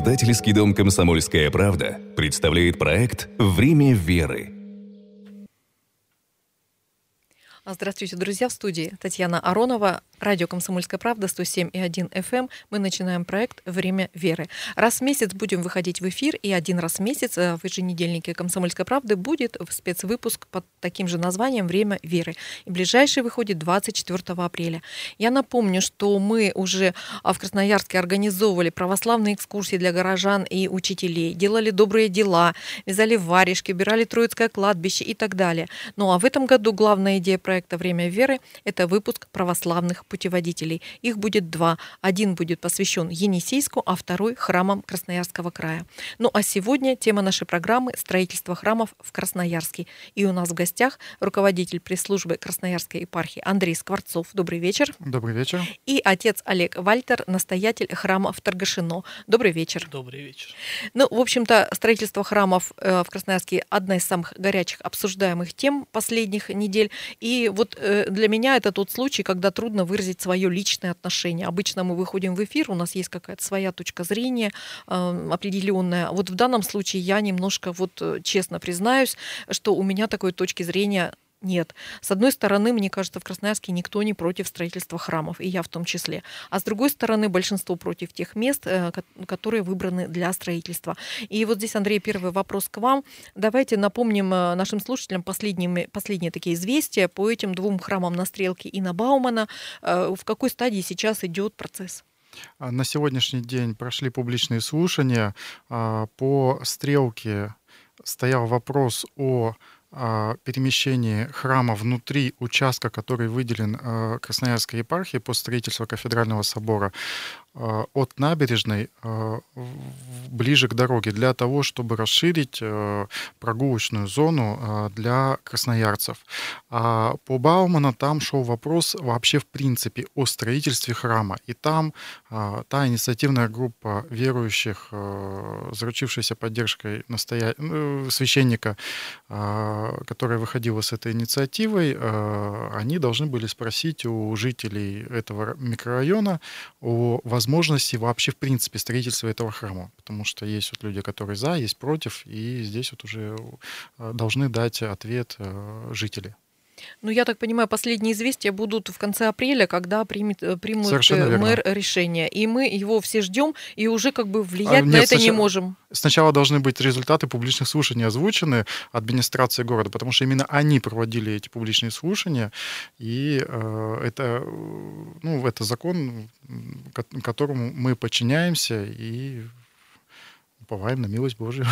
Издательский дом «Комсомольская правда» представляет проект «Время веры». Здравствуйте, друзья, в студии Татьяна Аронова, радио «Комсомольская правда», 107,1 FM. Эм. Мы начинаем проект «Время веры». Раз в месяц будем выходить в эфир, и один раз в месяц э, в еженедельнике «Комсомольской правды» будет спецвыпуск под таким же названием «Время веры». И ближайший выходит 24 апреля. Я напомню, что мы уже а, в Красноярске организовывали православные экскурсии для горожан и учителей, делали добрые дела, вязали варежки, убирали Троицкое кладбище и так далее. Ну а в этом году главная идея проекта «Время веры» — это выпуск православных путеводителей. Их будет два. Один будет посвящен Енисейску, а второй — храмам Красноярского края. Ну а сегодня тема нашей программы — строительство храмов в Красноярске. И у нас в гостях руководитель пресс-службы Красноярской епархии Андрей Скворцов. Добрый вечер. Добрый вечер. И отец Олег Вальтер, настоятель храма в Торгашино. Добрый вечер. Добрый вечер. Ну, в общем-то, строительство храмов э, в Красноярске одна из самых горячих обсуждаемых тем последних недель. И вот э, для меня это тот случай, когда трудно выразить выразить свое личное отношение. Обычно мы выходим в эфир, у нас есть какая-то своя точка зрения э, определенная. Вот в данном случае я немножко, вот э, честно признаюсь, что у меня такой точки зрения нет. С одной стороны, мне кажется, в Красноярске никто не против строительства храмов, и я в том числе. А с другой стороны, большинство против тех мест, э, которые выбраны для строительства. И вот здесь, Андрей, первый вопрос к вам. Давайте напомним э, нашим слушателям последние, последние такие известия по этим двум храмам на Стрелке и на Баумана. Э, в какой стадии сейчас идет процесс? А, на сегодняшний день прошли публичные слушания. А, по Стрелке стоял вопрос о перемещении храма внутри участка, который выделен а, Красноярской епархией по строительству кафедрального собора, а, от набережной а, ближе к дороге для того, чтобы расширить а, прогулочную зону для красноярцев. А по Баумана там шел вопрос вообще в принципе о строительстве храма. И там та инициативная группа верующих, заручившаяся поддержкой настоя... Священника, которая выходила с этой инициативой, они должны были спросить у жителей этого микрорайона о возможности возможности вообще, в принципе, строительства этого храма. Потому что есть вот люди, которые за, есть против, и здесь вот уже э, должны дать ответ э, жители. Ну, я так понимаю, последние известия будут в конце апреля, когда примет, э, примут Совершенно мэр верно. решение. И мы его все ждем, и уже как бы влиять а, нет, на это сначала, не можем. Сначала должны быть результаты публичных слушаний озвучены администрацией города, потому что именно они проводили эти публичные слушания, и э, это, ну, это закон, которому мы подчиняемся, и уповаем на милость Божию.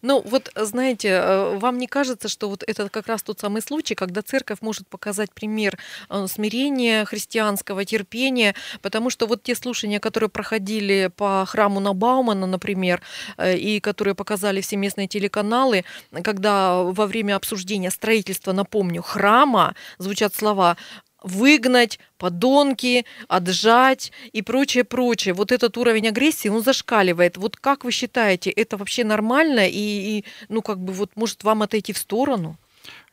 Ну, вот, знаете, э, вам не кажется, что вот это как раз тот самый случай, когда церковь может показать пример э, смирения христианского, терпения, потому что вот те слушания, которые проходили по храму на Наубаумана, например, э, и которые показали все местные телеканалы, когда во время обсуждения строительства, напомню, храма звучат слова выгнать, подонки, отжать и прочее, прочее. Вот этот уровень агрессии, он зашкаливает. Вот как вы считаете, это вообще нормально? И, и ну, как бы, вот, может, вам отойти в сторону?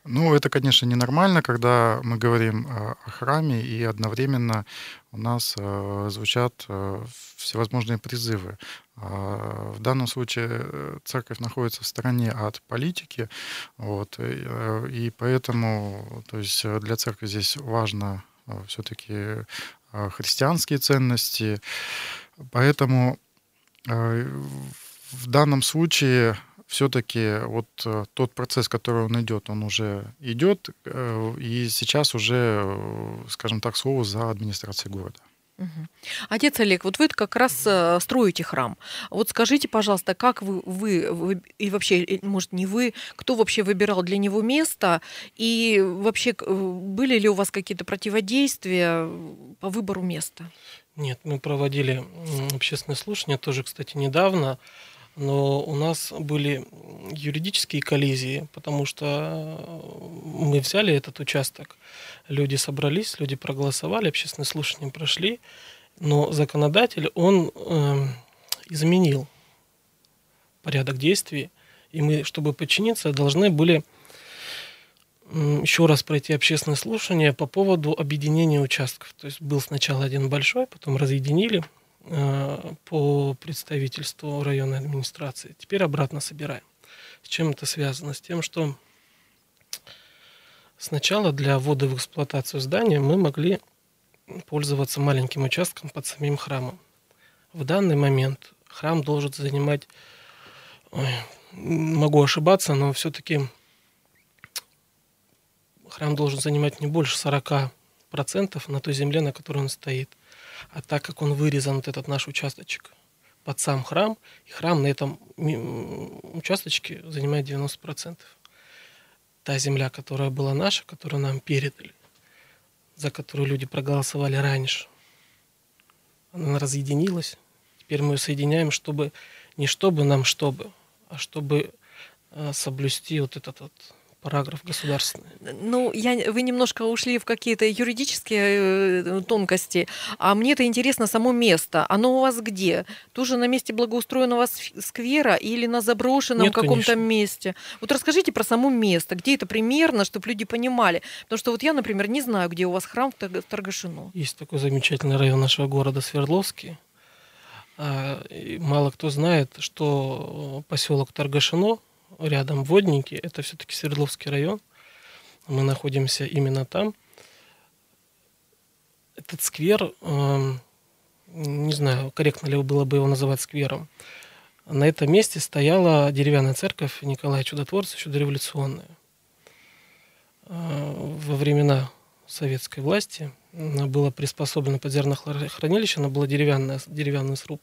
Ну, это, конечно, ненормально, когда мы говорим о храме, и одновременно у нас э, звучат э, всевозможные призывы. А в данном случае э, церковь находится в стороне от политики, вот, и поэтому то есть для церкви здесь важно все-таки христианские ценности, поэтому в данном случае все-таки вот э, тот процесс, который он идет, он уже идет, э, и сейчас уже, э, скажем так, слово за администрацией города. Отец Олег, вот вы как раз строите храм. Вот скажите, пожалуйста, как вы, вы, вы и вообще, может, не вы, кто вообще выбирал для него место, и вообще были ли у вас какие-то противодействия по выбору места? Нет, мы проводили общественное слушание тоже, кстати, недавно но у нас были юридические коллизии, потому что мы взяли этот участок, люди собрались, люди проголосовали, общественные слушания прошли, но законодатель, он э, изменил порядок действий, и мы, чтобы подчиниться, должны были еще раз пройти общественное слушание по поводу объединения участков. То есть был сначала один большой, потом разъединили, э, по представительству районной администрации. Теперь обратно собираем. С чем это связано? С тем, что сначала для ввода в эксплуатацию здания мы могли пользоваться маленьким участком под самим храмом. В данный момент храм должен занимать, ой, могу ошибаться, но все-таки храм должен занимать не больше 40% на той земле, на которой он стоит. А так как он вырезан, вот этот наш участочек, под сам храм, и храм на этом участочке занимает 90%. Та земля, которая была наша, которую нам передали, за которую люди проголосовали раньше, она разъединилась. Теперь мы ее соединяем, чтобы не чтобы нам чтобы, а чтобы э, соблюсти вот этот вот параграф государственный. Ну, я, вы немножко ушли в какие-то юридические э, тонкости, а мне это интересно само место. Оно у вас где? Тоже на месте благоустроенного сквера или на заброшенном каком-то месте? Вот расскажите про само место, где это примерно, чтобы люди понимали. Потому что вот я, например, не знаю, где у вас храм в Торгашино. Есть такой замечательный район нашего города Свердловский. А, мало кто знает, что поселок Торгашино рядом Водники, это все-таки Свердловский район. Мы находимся именно там. Этот сквер, э, не знаю, корректно ли было бы его называть сквером, на этом месте стояла деревянная церковь Николая Чудотворца, еще дореволюционная. Э, во времена советской власти она была приспособлена под зернохранилище, она была деревянная, деревянный сруб.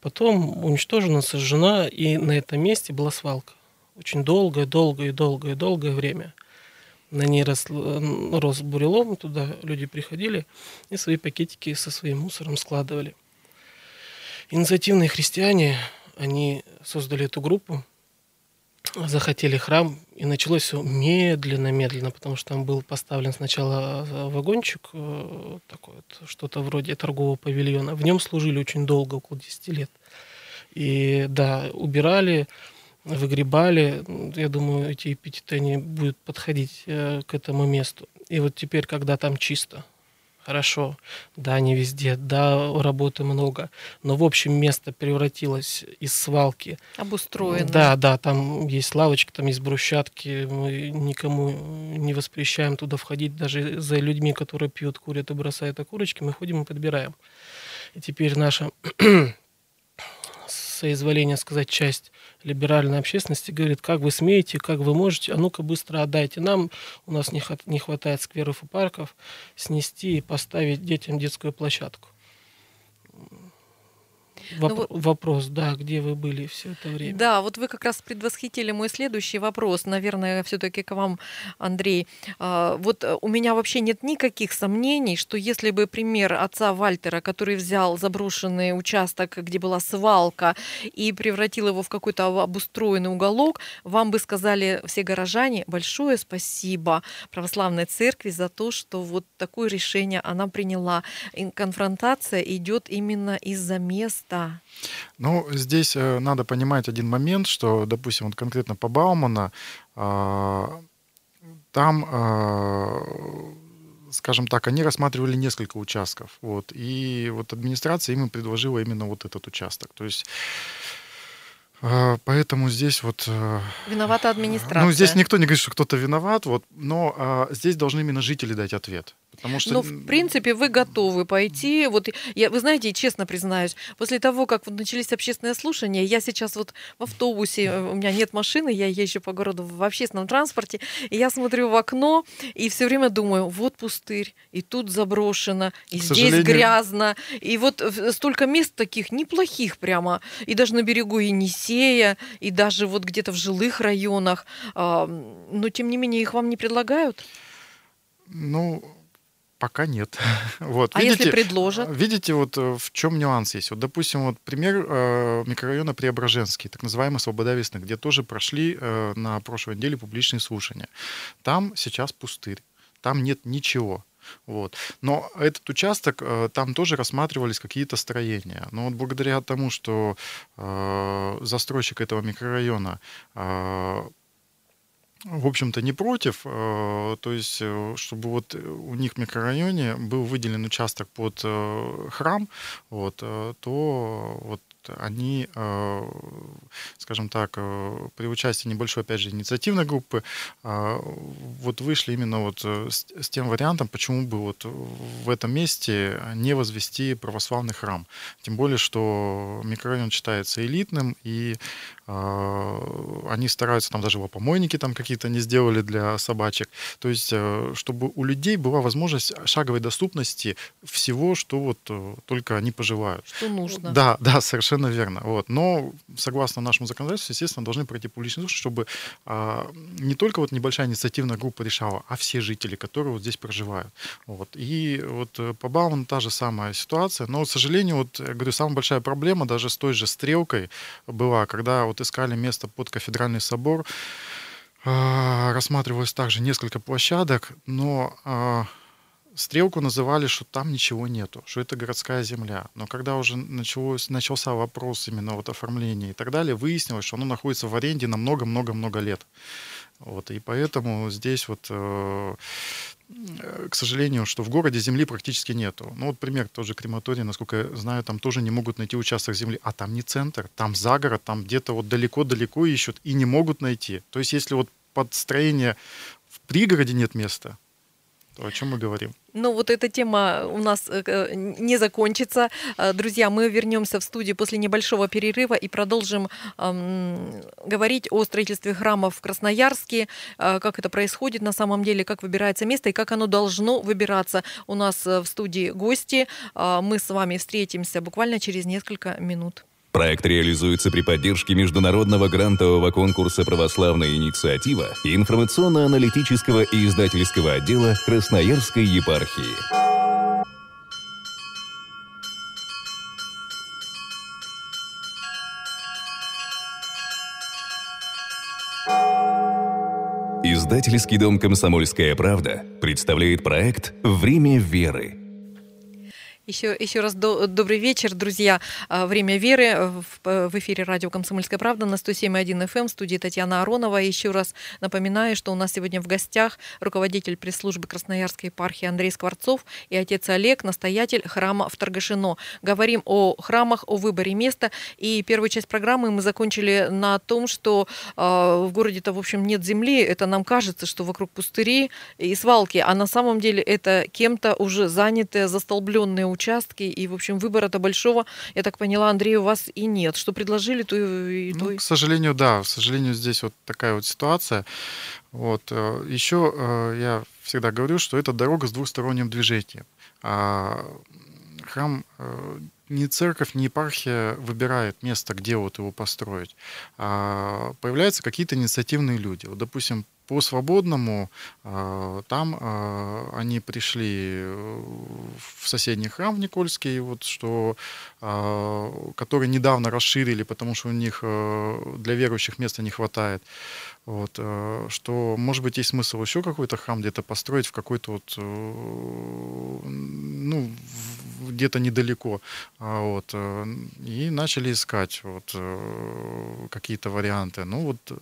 Потом уничтожена, сожжена, и на этом месте была свалка очень долгое, долгое, долгое, долгое время. На ней рос, рос бурелом, туда люди приходили и свои пакетики со своим мусором складывали. Инициативные христиане, они создали эту группу, захотели храм, и началось все медленно-медленно, потому что там был поставлен сначала вагончик, э, такой вот, что-то вроде торгового павильона. В нем служили очень долго, около 10 лет. И да, убирали, выгребали. Я думаю, эти эпитеты они будут подходить э, к этому месту. И вот теперь, когда там чисто, хорошо, да, не везде, да, работы много, но в общем место превратилось из свалки. Обустроено. Да, да, там есть лавочки, там есть брусчатки, мы никому не воспрещаем туда входить, даже за людьми, которые пьют, курят и бросают окурочки, мы ходим и подбираем. И теперь наша соизволение сказать часть либеральной общественности говорит, как вы смеете, как вы можете, а ну-ка быстро отдайте нам, у нас не, хватает скверов и парков, снести и поставить детям детскую площадку. Воп- ну, вопрос, да, где вы были все это время? Да, вот вы как раз предвосхитили мой следующий вопрос, наверное, все-таки к вам, Андрей. А, вот э, у меня вообще нет никаких сомнений, что если бы пример отца Вальтера, который взял заброшенный участок, где была свалка, и превратил его в какой-то обустроенный уголок, вам бы сказали все горожане большое спасибо православной церкви за то, что вот такое решение она приняла. Конфронтация идет именно из-за места да. Ну, здесь э, надо понимать один момент, что, допустим, вот конкретно по Баумана, а, там, а, скажем так, они рассматривали несколько участков. Вот, и вот администрация им предложила именно вот этот участок. То есть а, Поэтому здесь вот... Э, Виновата администрация. Ну, здесь никто не говорит, что кто-то виноват, вот, но а, здесь должны именно жители дать ответ. Потому что... Но, в принципе, вы готовы пойти. Вот я, вы знаете, честно признаюсь, после того, как вот начались общественные слушания, я сейчас вот в автобусе, э, у меня нет машины, я езжу по городу в общественном транспорте, и я смотрю в окно и все время думаю, вот пустырь, и тут заброшено, и К здесь сожалению... грязно, и вот столько мест таких неплохих прямо, и даже на берегу Енисея, и даже вот где-то в жилых районах, но тем не менее их вам не предлагают? Ну, Пока нет. вот, а видите, если предложат? Видите, вот э, в чем нюанс есть. Вот, допустим, вот пример э, микрорайона Преображенский, так называемый Свобода Весны, где тоже прошли э, на прошлой неделе публичные слушания. Там сейчас пустырь, там нет ничего. Вот. Но этот участок, там тоже рассматривались какие-то строения. Но вот благодаря тому, что э, застройщик этого микрорайона э, в общем-то, не против. Э, то есть, э, чтобы вот у них в микрорайоне был выделен участок под э, храм, вот, то вот они, э, скажем так, э, при участии небольшой, опять же, инициативной группы, э, вот вышли именно вот с тем вариантом, почему бы вот в этом месте не возвести православный храм. Тем более, что микрорайон считается элитным, и они стараются, там даже помойники там какие-то не сделали для собачек. То есть, чтобы у людей была возможность шаговой доступности всего, что вот только они пожелают. Что нужно. Да, да, совершенно Совершенно верно. Вот. Но согласно нашему законодательству, естественно, должны пройти публичные слушания, чтобы а, не только вот небольшая инициативная группа решала, а все жители, которые вот здесь проживают. Вот. И вот э, по Бауману та же самая ситуация. Но, к сожалению, вот, я говорю, самая большая проблема даже с той же стрелкой была, когда вот искали место под кафедральный собор, а, рассматривалось также несколько площадок, но а, Стрелку называли, что там ничего нету, что это городская земля. Но когда уже началось, начался вопрос именно вот оформления и так далее, выяснилось, что оно находится в аренде на много-много-много лет. Вот, и поэтому здесь вот, э, к сожалению, что в городе земли практически нету. Ну вот пример тоже крематорий, насколько я знаю, там тоже не могут найти участок земли, а там не центр, там загород, там где-то вот далеко-далеко ищут и не могут найти. То есть если вот под строение в пригороде нет места, о чем мы говорим? Ну, вот эта тема у нас э, э, не закончится. Э, друзья, мы вернемся в студию после небольшого перерыва и продолжим эм, говорить о строительстве храмов в Красноярске, э, как это происходит на самом деле, как выбирается место и как оно должно выбираться. У нас в студии гости. Э, мы с вами встретимся буквально через несколько минут. Проект реализуется при поддержке международного грантового конкурса «Православная инициатива» и информационно-аналитического и издательского отдела Красноярской епархии. Издательский дом «Комсомольская правда» представляет проект «Время веры» Еще, еще раз до, добрый вечер, друзья. А, Время веры в, в эфире радио «Комсомольская правда» на 107.1 FM в студии Татьяна Аронова. Еще раз напоминаю, что у нас сегодня в гостях руководитель пресс-службы Красноярской епархии Андрей Скворцов и отец Олег, настоятель храма в Торгашино. Говорим о храмах, о выборе места. И первую часть программы мы закончили на том, что э, в городе-то, в общем, нет земли. Это нам кажется, что вокруг пустыри и свалки. А на самом деле это кем-то уже занятые, застолбленные участки, и, в общем, выбора-то большого, я так поняла, Андрей, у вас и нет. Что предложили, то и, то ну, К сожалению, да, к сожалению, здесь вот такая вот ситуация. Вот. Э, Еще э, я всегда говорю, что это дорога с двухсторонним движением. А храм э, не церковь, не епархия выбирает место, где вот его построить. А появляются какие-то инициативные люди. Вот, допустим, по свободному а, там а, они пришли в соседний храм в Никольский, вот, что, а, который недавно расширили, потому что у них для верующих места не хватает. Вот, что, может быть, есть смысл еще какой-то храм где-то построить в какой-то вот, ну, где-то недалеко. Вот, и начали искать вот, какие-то варианты. Ну, вот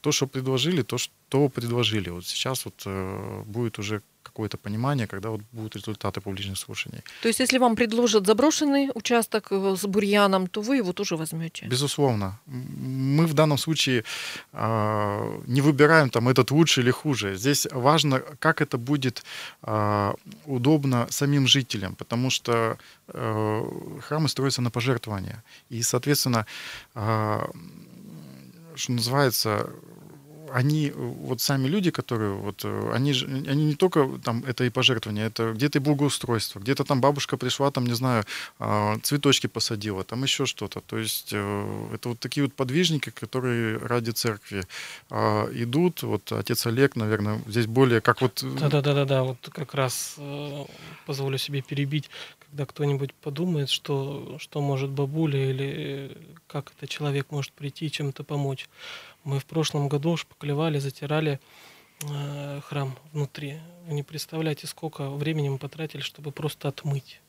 то, что предложили, то, что предложили. Вот сейчас вот э, будет уже какое-то понимание, когда вот будут результаты публичных слушаний. То есть, если вам предложат заброшенный участок э, с бурьяном, то вы его тоже возьмете? Безусловно. Мы в данном случае э, не выбираем там этот лучше или хуже. Здесь важно, как это будет э, удобно самим жителям, потому что э, храмы строятся на пожертвования. И, соответственно, э, что называется, они, вот сами люди, которые, вот, они же, они не только там это и пожертвования, это где-то и благоустройство, где-то там бабушка пришла, там, не знаю, а, цветочки посадила, там еще что-то. То есть э, это вот такие вот подвижники, которые ради церкви а, идут. Вот отец Олег, наверное, здесь более как вот... Да-да-да-да, вот как раз э, позволю себе перебить, когда кто-нибудь подумает, что, что может бабуля или как это человек может прийти и чем-то помочь. Мы в прошлом году шпаклевали, затирали э, храм внутри. Вы не представляете, сколько времени мы потратили, чтобы просто отмыть.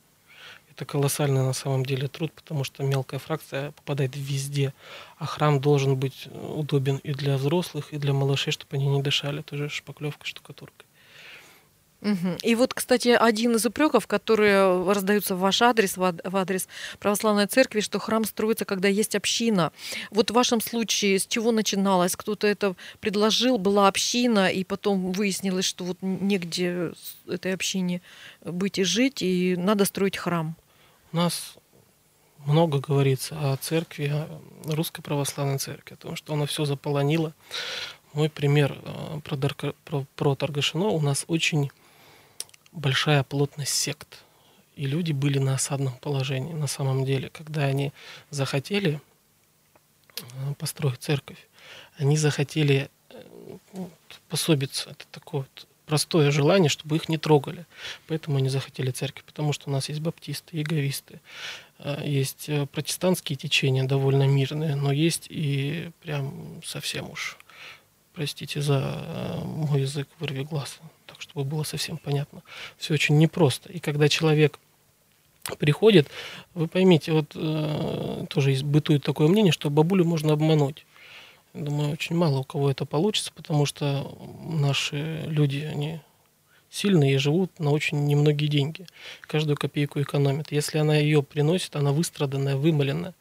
Это колоссальный на самом деле труд, потому что мелкая фракция попадает везде, а храм должен быть удобен и для взрослых, и для малышей, чтобы они не дышали той же шпаклевкой, штукатуркой. И вот, кстати, один из упреков, которые раздаются в ваш адрес, в адрес православной церкви, что храм строится, когда есть община. Вот в вашем случае с чего начиналось? Кто-то это предложил, была община, и потом выяснилось, что вот негде этой общине быть и жить, и надо строить храм. У нас много говорится о церкви, о русской православной церкви, о том, что она все заполонила. Мой пример э, про, про, про Таргашино у нас очень большая плотность сект. И люди были на осадном положении на самом деле. Когда они захотели э, построить церковь, они захотели э, пособиться. Это такое вот простое желание, чтобы их не трогали. Поэтому они захотели церковь, потому что у нас есть баптисты, яговисты, э, есть протестантские течения довольно мирные, но есть и прям совсем уж, простите за мой язык, вырви глаз, чтобы было совсем понятно. Все очень непросто. И когда человек приходит, вы поймите, вот э, тоже есть, бытует такое мнение, что бабулю можно обмануть. Думаю, очень мало у кого это получится, потому что наши люди, они сильные и живут на очень немногие деньги. Каждую копейку экономят. Если она ее приносит, она выстраданная, вымоленная.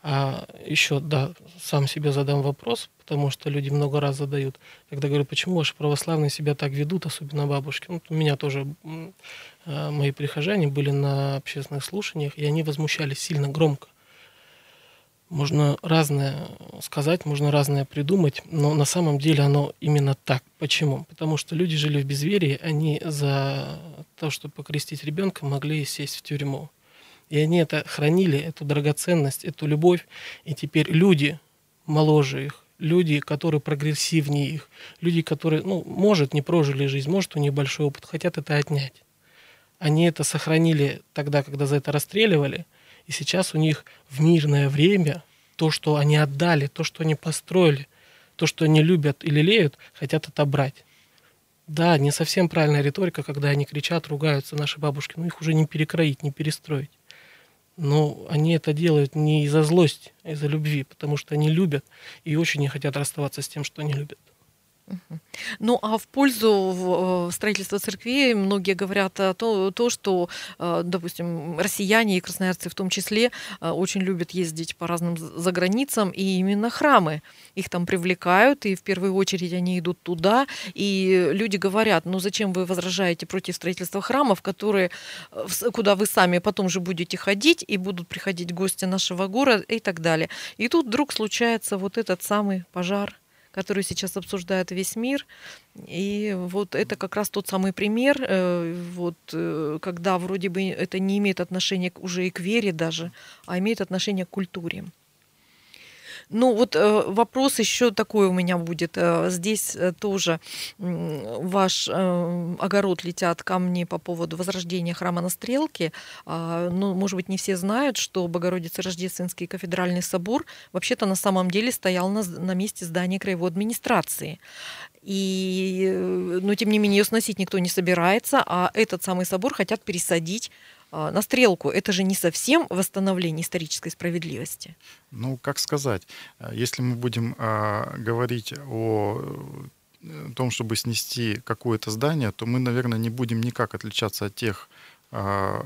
А еще, да, сам себе задам вопрос, потому что люди много раз задают, когда говорю, почему ваши православные себя так ведут, особенно бабушки. Ну, у меня тоже э, мои прихожане были на общественных слушаниях, и они возмущались сильно громко. Можно разное сказать, можно разное придумать, но на самом деле оно именно так. Почему? Потому что люди жили в безверии, они за то, чтобы покрестить ребенка, могли сесть в тюрьму. И они это хранили, эту драгоценность, эту любовь. И теперь люди моложе их, люди, которые прогрессивнее их, люди, которые, ну, может, не прожили жизнь, может, у них большой опыт, хотят это отнять. Они это сохранили тогда, когда за это расстреливали, и сейчас у них в мирное время то, что они отдали, то, что они построили, то, что они любят и лелеют, хотят отобрать. Да, не совсем правильная риторика, когда они кричат, ругаются наши бабушки, но их уже не перекроить, не перестроить. Но они это делают не из-за злости, а из-за любви, потому что они любят и очень не хотят расставаться с тем, что они любят. Ну а в пользу э, строительства церквей многие говорят то, то, что, э, допустим, россияне и красноярцы в том числе э, очень любят ездить по разным заграницам, и именно храмы их там привлекают, и в первую очередь они идут туда, и люди говорят, ну зачем вы возражаете против строительства храмов, которые, куда вы сами потом же будете ходить, и будут приходить гости нашего города? и так далее. И тут вдруг случается вот этот самый пожар который сейчас обсуждает весь мир. И вот это как раз тот самый пример, э, вот, э, когда вроде бы это не имеет отношения уже и к вере даже, а имеет отношение к культуре. Ну вот э, вопрос еще такой у меня будет. Э, здесь э, тоже ваш огород летят камни по поводу возрождения храма на Стрелке. А, ну, может быть, не все знают, что Богородица Рождественский кафедральный собор вообще-то на самом деле стоял на, на месте здания краевой администрации. И, но тем не менее ее сносить никто не собирается, а этот самый собор хотят пересадить на стрелку, это же не совсем восстановление исторической справедливости. Ну, как сказать, э, если мы будем э, говорить о э, том, чтобы снести какое-то здание, то мы, наверное, не будем никак отличаться от тех э,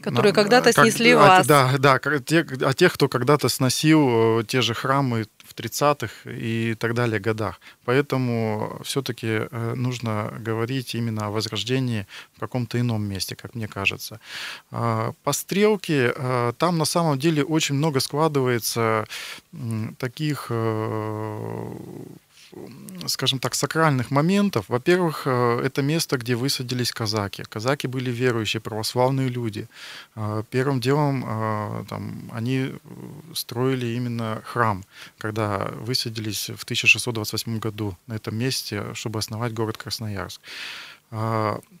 Которые когда-то как, снесли вас. Да, да, те, о тех, кто когда-то сносил те же храмы в 30-х и так далее годах. Поэтому все-таки э, нужно говорить именно о возрождении в каком-то ином месте, как мне кажется. А, по стрелке э, там на самом деле очень много складывается таких э, скажем так, сакральных моментов. Во-первых, э, это место, где высадились казаки. Казаки были верующие, православные люди. Э, первым делом э, там, они строили именно храм, когда высадились в 1628 году на этом месте, чтобы основать город Красноярск.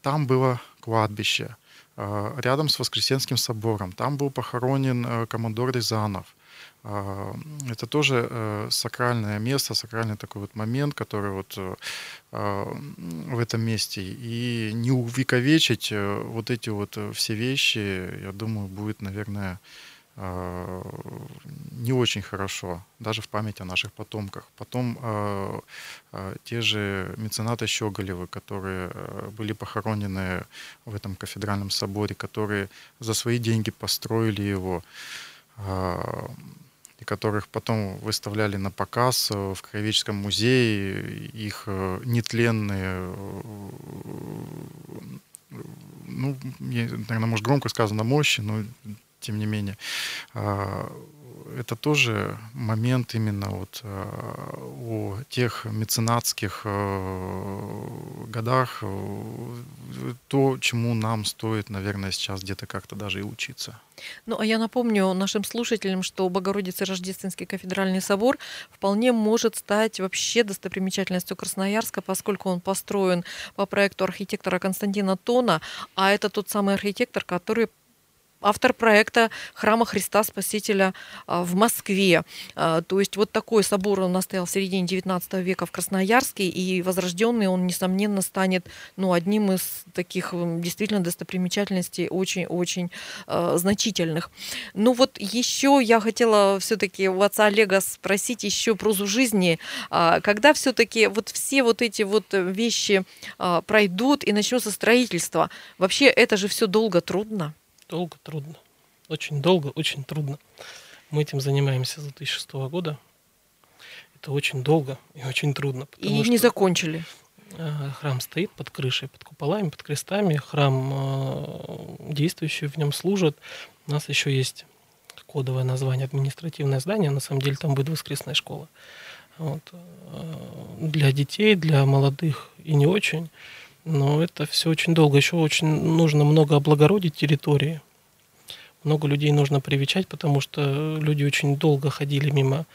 Там было кладбище рядом с Воскресенским собором. Там был похоронен командор Рязанов – это тоже э, сакральное место, сакральный такой вот момент, который вот э, в этом месте. И не увековечить э, вот эти вот все вещи, я думаю, будет, наверное, не очень хорошо, даже в память о наших потомках. Потом те же меценаты Щеголевы, которые были похоронены в этом кафедральном соборе, которые за свои деньги построили его, и которых потом выставляли на показ э, в Краеведческом музее, их э, нетленные, э, ну, наверное, может, громко сказано мощи, но тем не менее, это тоже момент именно вот э, о тех меценатских э, годах, э, то, чему нам стоит, наверное, сейчас где-то как-то даже и учиться. Ну, а я напомню нашим слушателям, что Богородица Рождественский кафедральный собор вполне может стать вообще достопримечательностью Красноярска, поскольку он построен по проекту архитектора Константина Тона, а это тот самый архитектор, который автор проекта Храма Христа Спасителя а, в Москве. А, то есть вот такой собор он настоял в середине 19 века в Красноярске, и возрожденный он, несомненно, станет ну, одним из таких действительно достопримечательностей очень-очень э, значительных. Ну вот еще я хотела все-таки у отца Олега спросить еще прозу жизни. Когда все-таки вот все вот эти вот вещи пройдут и начнется строительство, вообще это же все долго, трудно? Долго, трудно. Очень долго, очень трудно. Мы этим занимаемся с 2006 года. Это очень долго и очень трудно. И не закончили. Э, храм стоит под крышей, под куполами, под крестами. Храм э, действующий в нем служит. У нас еще есть кодовое название административное здание. На самом деле там будет воскресная школа. Вот. Э, для детей, для молодых и не очень. Но это все очень долго. Еще очень нужно много облагородить территории. Много людей нужно привечать, потому что люди очень долго ходили мимо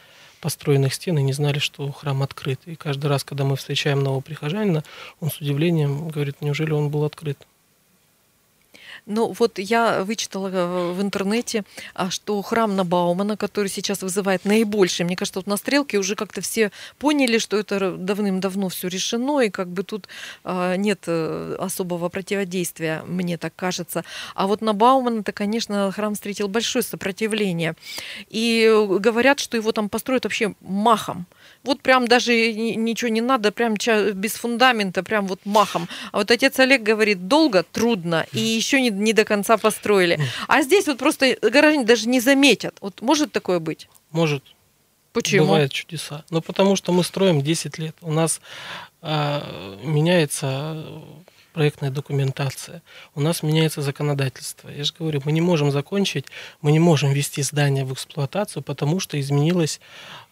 построенных стен и не знали, что храм открыт. И каждый раз, когда мы встречаем нового прихожанина, он с удивлением говорит, неужели он был открыт? Ну вот я вычитала э, в интернете, а, что храм на Баумана, который сейчас вызывает наибольшее, мне кажется, вот на стрелке уже как-то все поняли, что это давным-давно все решено, и как бы тут а, нет э, особого противодействия, мне так кажется. А вот на Баумана-то, конечно, храм встретил большое сопротивление. И говорят, что его там построят вообще махом. Вот прям даже ничего не надо, прям без фундамента, прям вот махом. А вот отец Олег говорит, долго, трудно, и еще не, не до конца построили. А здесь вот просто горожане даже не заметят. Вот может такое быть? Может. Почему? Бывают чудеса. Ну, потому что мы строим 10 лет. У нас а, меняется проектная документация, у нас меняется законодательство. Я же говорю, мы не можем закончить, мы не можем ввести здание в эксплуатацию, потому что изменилась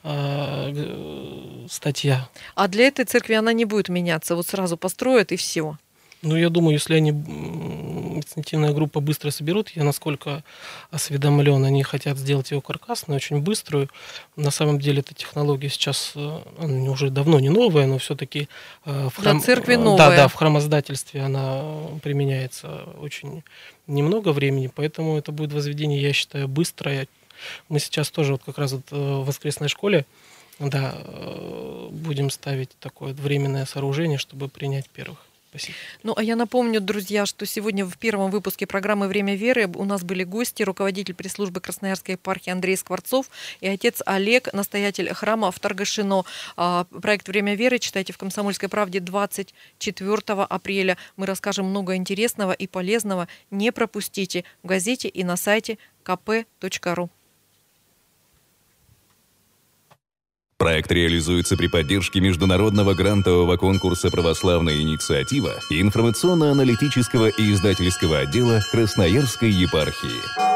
э, статья. А для этой церкви она не будет меняться, вот сразу построят и все. Ну, я думаю, если они, инициативная группа быстро соберут, я насколько осведомлен, они хотят сделать его каркасной, очень быструю. На самом деле эта технология сейчас э, уже давно не новая, но все-таки э, в храм... церкви новая. Да, да, в храмоздательстве она применяется очень немного времени, поэтому это будет возведение, я считаю, быстрое. Мы сейчас тоже вот как раз вот э, в воскресной школе да, будем ставить такое временное сооружение, чтобы принять первых. Спасибо. Ну, а я напомню, друзья, что сегодня в первом выпуске программы «Время веры» у нас были гости, руководитель пресс-службы Красноярской епархии Андрей Скворцов и отец Олег, настоятель храма в Таргашино. А, проект «Время веры» читайте в «Комсомольской правде» 24 апреля. Мы расскажем много интересного и полезного. Не пропустите в газете и на сайте kp.ru. Проект реализуется при поддержке международного грантового конкурса «Православная инициатива» и информационно-аналитического и издательского отдела Красноярской епархии.